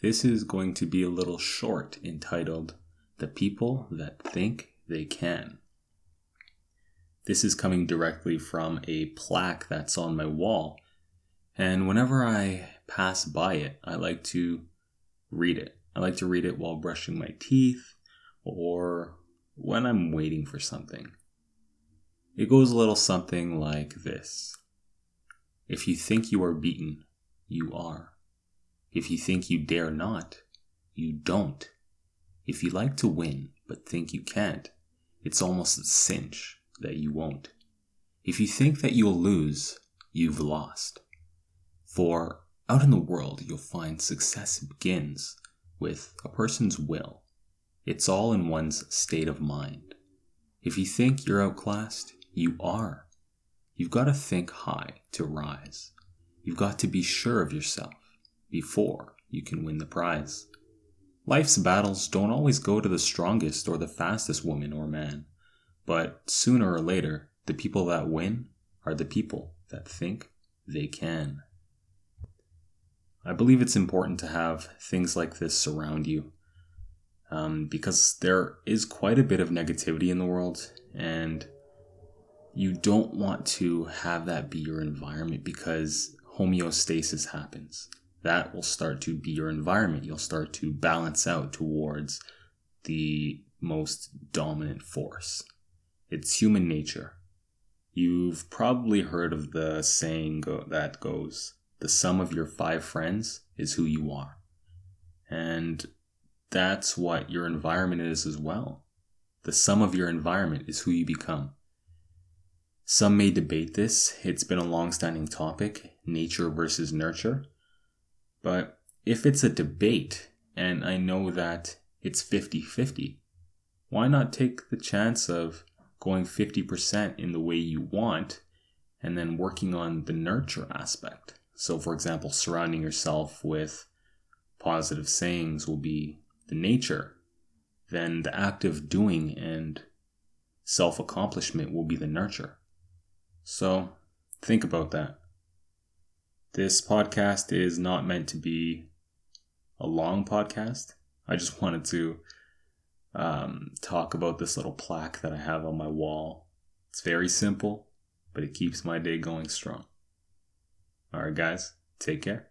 This is going to be a little short entitled The People That Think They Can. This is coming directly from a plaque that's on my wall, and whenever I pass by it, I like to read it. I like to read it while brushing my teeth or when I'm waiting for something. It goes a little something like this If you think you are beaten, you are. If you think you dare not, you don't. If you like to win but think you can't, it's almost a cinch that you won't. If you think that you'll lose, you've lost. For out in the world, you'll find success begins with a person's will. It's all in one's state of mind. If you think you're outclassed, you are. You've got to think high to rise. You've got to be sure of yourself before you can win the prize. Life's battles don't always go to the strongest or the fastest woman or man, but sooner or later, the people that win are the people that think they can. I believe it's important to have things like this surround you um, because there is quite a bit of negativity in the world, and you don't want to have that be your environment because homeostasis happens that will start to be your environment. You'll start to balance out towards the most dominant force. It's human nature. You've probably heard of the saying go- that goes, the sum of your five friends is who you are. And that's what your environment is as well. The sum of your environment is who you become. Some may debate this. It's been a long standing topic nature versus nurture. But if it's a debate and I know that it's 50 50, why not take the chance of going 50% in the way you want and then working on the nurture aspect? So, for example, surrounding yourself with positive sayings will be the nature, then the act of doing and self accomplishment will be the nurture. So, think about that. This podcast is not meant to be a long podcast. I just wanted to um, talk about this little plaque that I have on my wall. It's very simple, but it keeps my day going strong. All right, guys, take care.